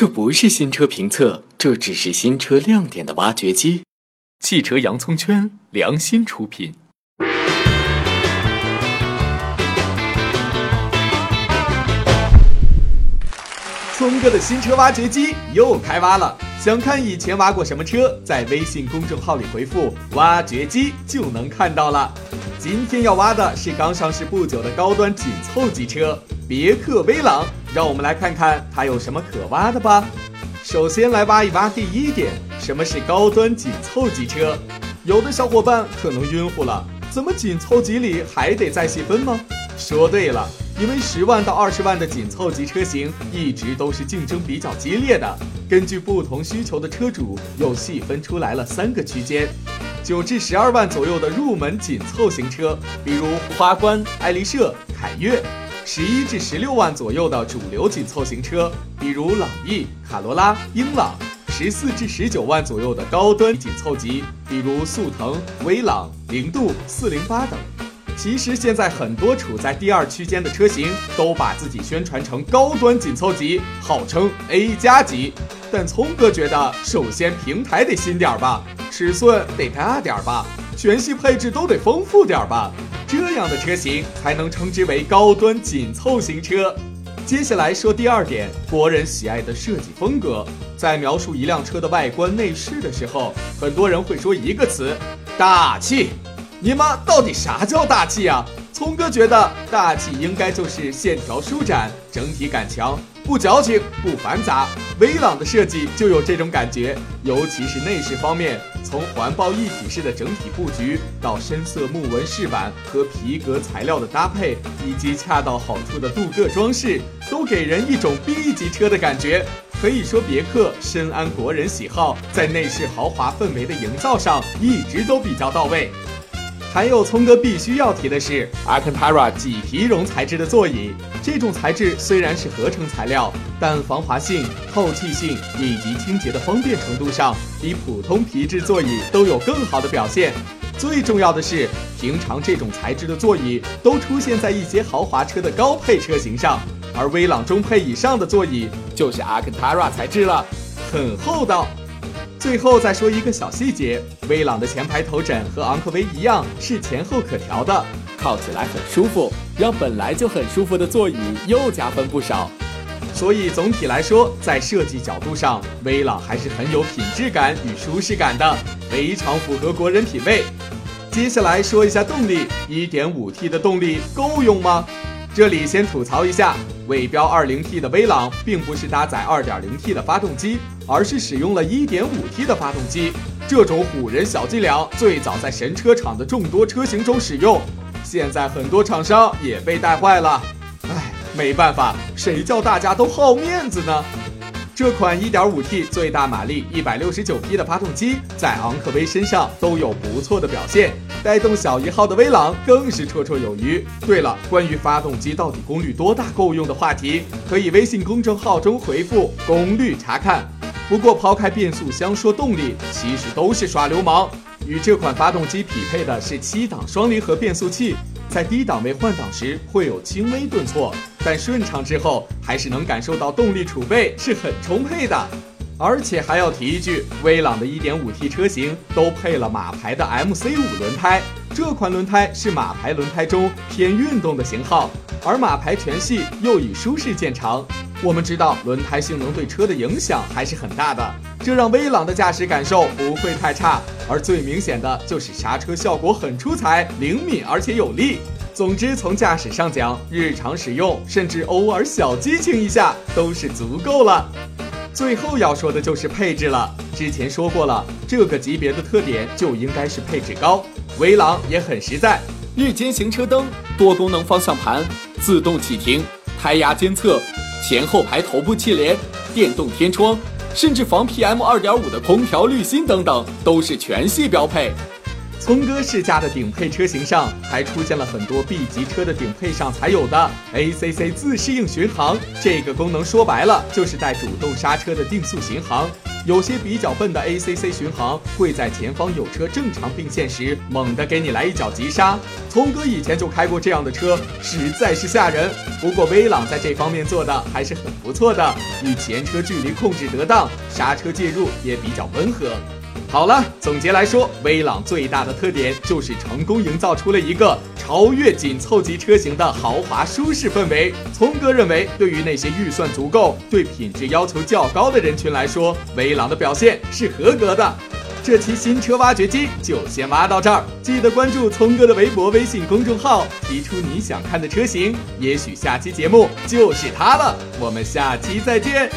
这不是新车评测，这只是新车亮点的挖掘机。汽车洋葱圈良心出品。聪哥的新车挖掘机又开挖了。想看以前挖过什么车，在微信公众号里回复“挖掘机”就能看到了。今天要挖的是刚上市不久的高端紧凑级车别克威朗，让我们来看看它有什么可挖的吧。首先来挖一挖第一点，什么是高端紧凑级车？有的小伙伴可能晕乎了，怎么紧凑级里还得再细分吗？说对了。因为十万到二十万的紧凑级车型一直都是竞争比较激烈的，根据不同需求的车主又细分出来了三个区间：九至十二万左右的入门紧凑型车，比如花冠、爱丽舍、凯越；十一至十六万左右的主流紧凑型车，比如朗逸、卡罗拉、英朗；十四至十九万左右的高端紧凑级，比如速腾、威朗、零度、四零八等。其实现在很多处在第二区间的车型都把自己宣传成高端紧凑级，号称 A 加级。但聪哥觉得，首先平台得新点吧，尺寸得大点吧，全系配置都得丰富点吧，这样的车型才能称之为高端紧凑型车。接下来说第二点，国人喜爱的设计风格。在描述一辆车的外观内饰的时候，很多人会说一个词：大气。你妈到底啥叫大气啊？聪哥觉得大气应该就是线条舒展，整体感强，不矫情，不繁杂。威朗的设计就有这种感觉，尤其是内饰方面，从环抱一体式的整体布局，到深色木纹饰板和皮革材料的搭配，以及恰到好处的镀铬装饰，都给人一种 B 级车的感觉。可以说，别克深谙国人喜好，在内饰豪华氛围的营造上一直都比较到位。还有聪哥必须要提的是，Alcantara 麂皮绒材质的座椅。这种材质虽然是合成材料，但防滑性、透气性以及清洁的方便程度上，比普通皮质座椅都有更好的表现。最重要的是，平常这种材质的座椅都出现在一些豪华车的高配车型上，而威朗中配以上的座椅就是 Alcantara 材质了，很厚道。最后再说一个小细节，威朗的前排头枕和昂科威一样是前后可调的，靠起来很舒服，让本来就很舒服的座椅又加分不少。所以总体来说，在设计角度上，威朗还是很有品质感与舒适感的，非常符合国人品味。接下来说一下动力，1.5T 的动力够用吗？这里先吐槽一下，尾标 2.0T 的威朗并不是搭载 2.0T 的发动机。而是使用了 1.5T 的发动机，这种唬人小伎俩最早在神车厂的众多车型中使用，现在很多厂商也被带坏了。唉，没办法，谁叫大家都好面子呢？这款 1.5T 最大马力169匹的发动机在昂科威身上都有不错的表现，带动小一号的威朗更是绰绰有余。对了，关于发动机到底功率多大够用的话题，可以微信公众号中回复“功率”查看。不过，抛开变速箱说动力，其实都是耍流氓。与这款发动机匹配的是七档双离合变速器，在低档位换挡时会有轻微顿挫，但顺畅之后还是能感受到动力储备是很充沛的。而且还要提一句，威朗的 1.5T 车型都配了马牌的 MC5 轮胎，这款轮胎是马牌轮胎中偏运动的型号，而马牌全系又以舒适见长。我们知道轮胎性能对车的影响还是很大的，这让威朗的驾驶感受不会太差。而最明显的就是刹车效果很出彩，灵敏而且有力。总之，从驾驶上讲，日常使用甚至偶尔小激情一下都是足够了。最后要说的就是配置了。之前说过了，这个级别的特点就应该是配置高。威朗也很实在，日间行车灯、多功能方向盘、自动启停、胎压监测。前后排头部气帘、电动天窗，甚至防 PM 二点五的空调滤芯等等，都是全系标配。聪哥试驾的顶配车型上，还出现了很多 B 级车的顶配上才有的 ACC 自适应巡航。这个功能说白了，就是带主动刹车的定速巡航。有些比较笨的 ACC 巡航会在前方有车正常并线时，猛地给你来一脚急刹。聪哥以前就开过这样的车，实在是吓人。不过威朗在这方面做的还是很不错的，与前车距离控制得当，刹车介入也比较温和。好了，总结来说，威朗最大的特点就是成功营造出了一个超越紧凑级车型的豪华舒适氛围。聪哥认为，对于那些预算足够、对品质要求较高的人群来说，威朗的表现是合格的。这期新车挖掘机就先挖到这儿，记得关注聪哥的微博、微信公众号，提出你想看的车型，也许下期节目就是它了。我们下期再见。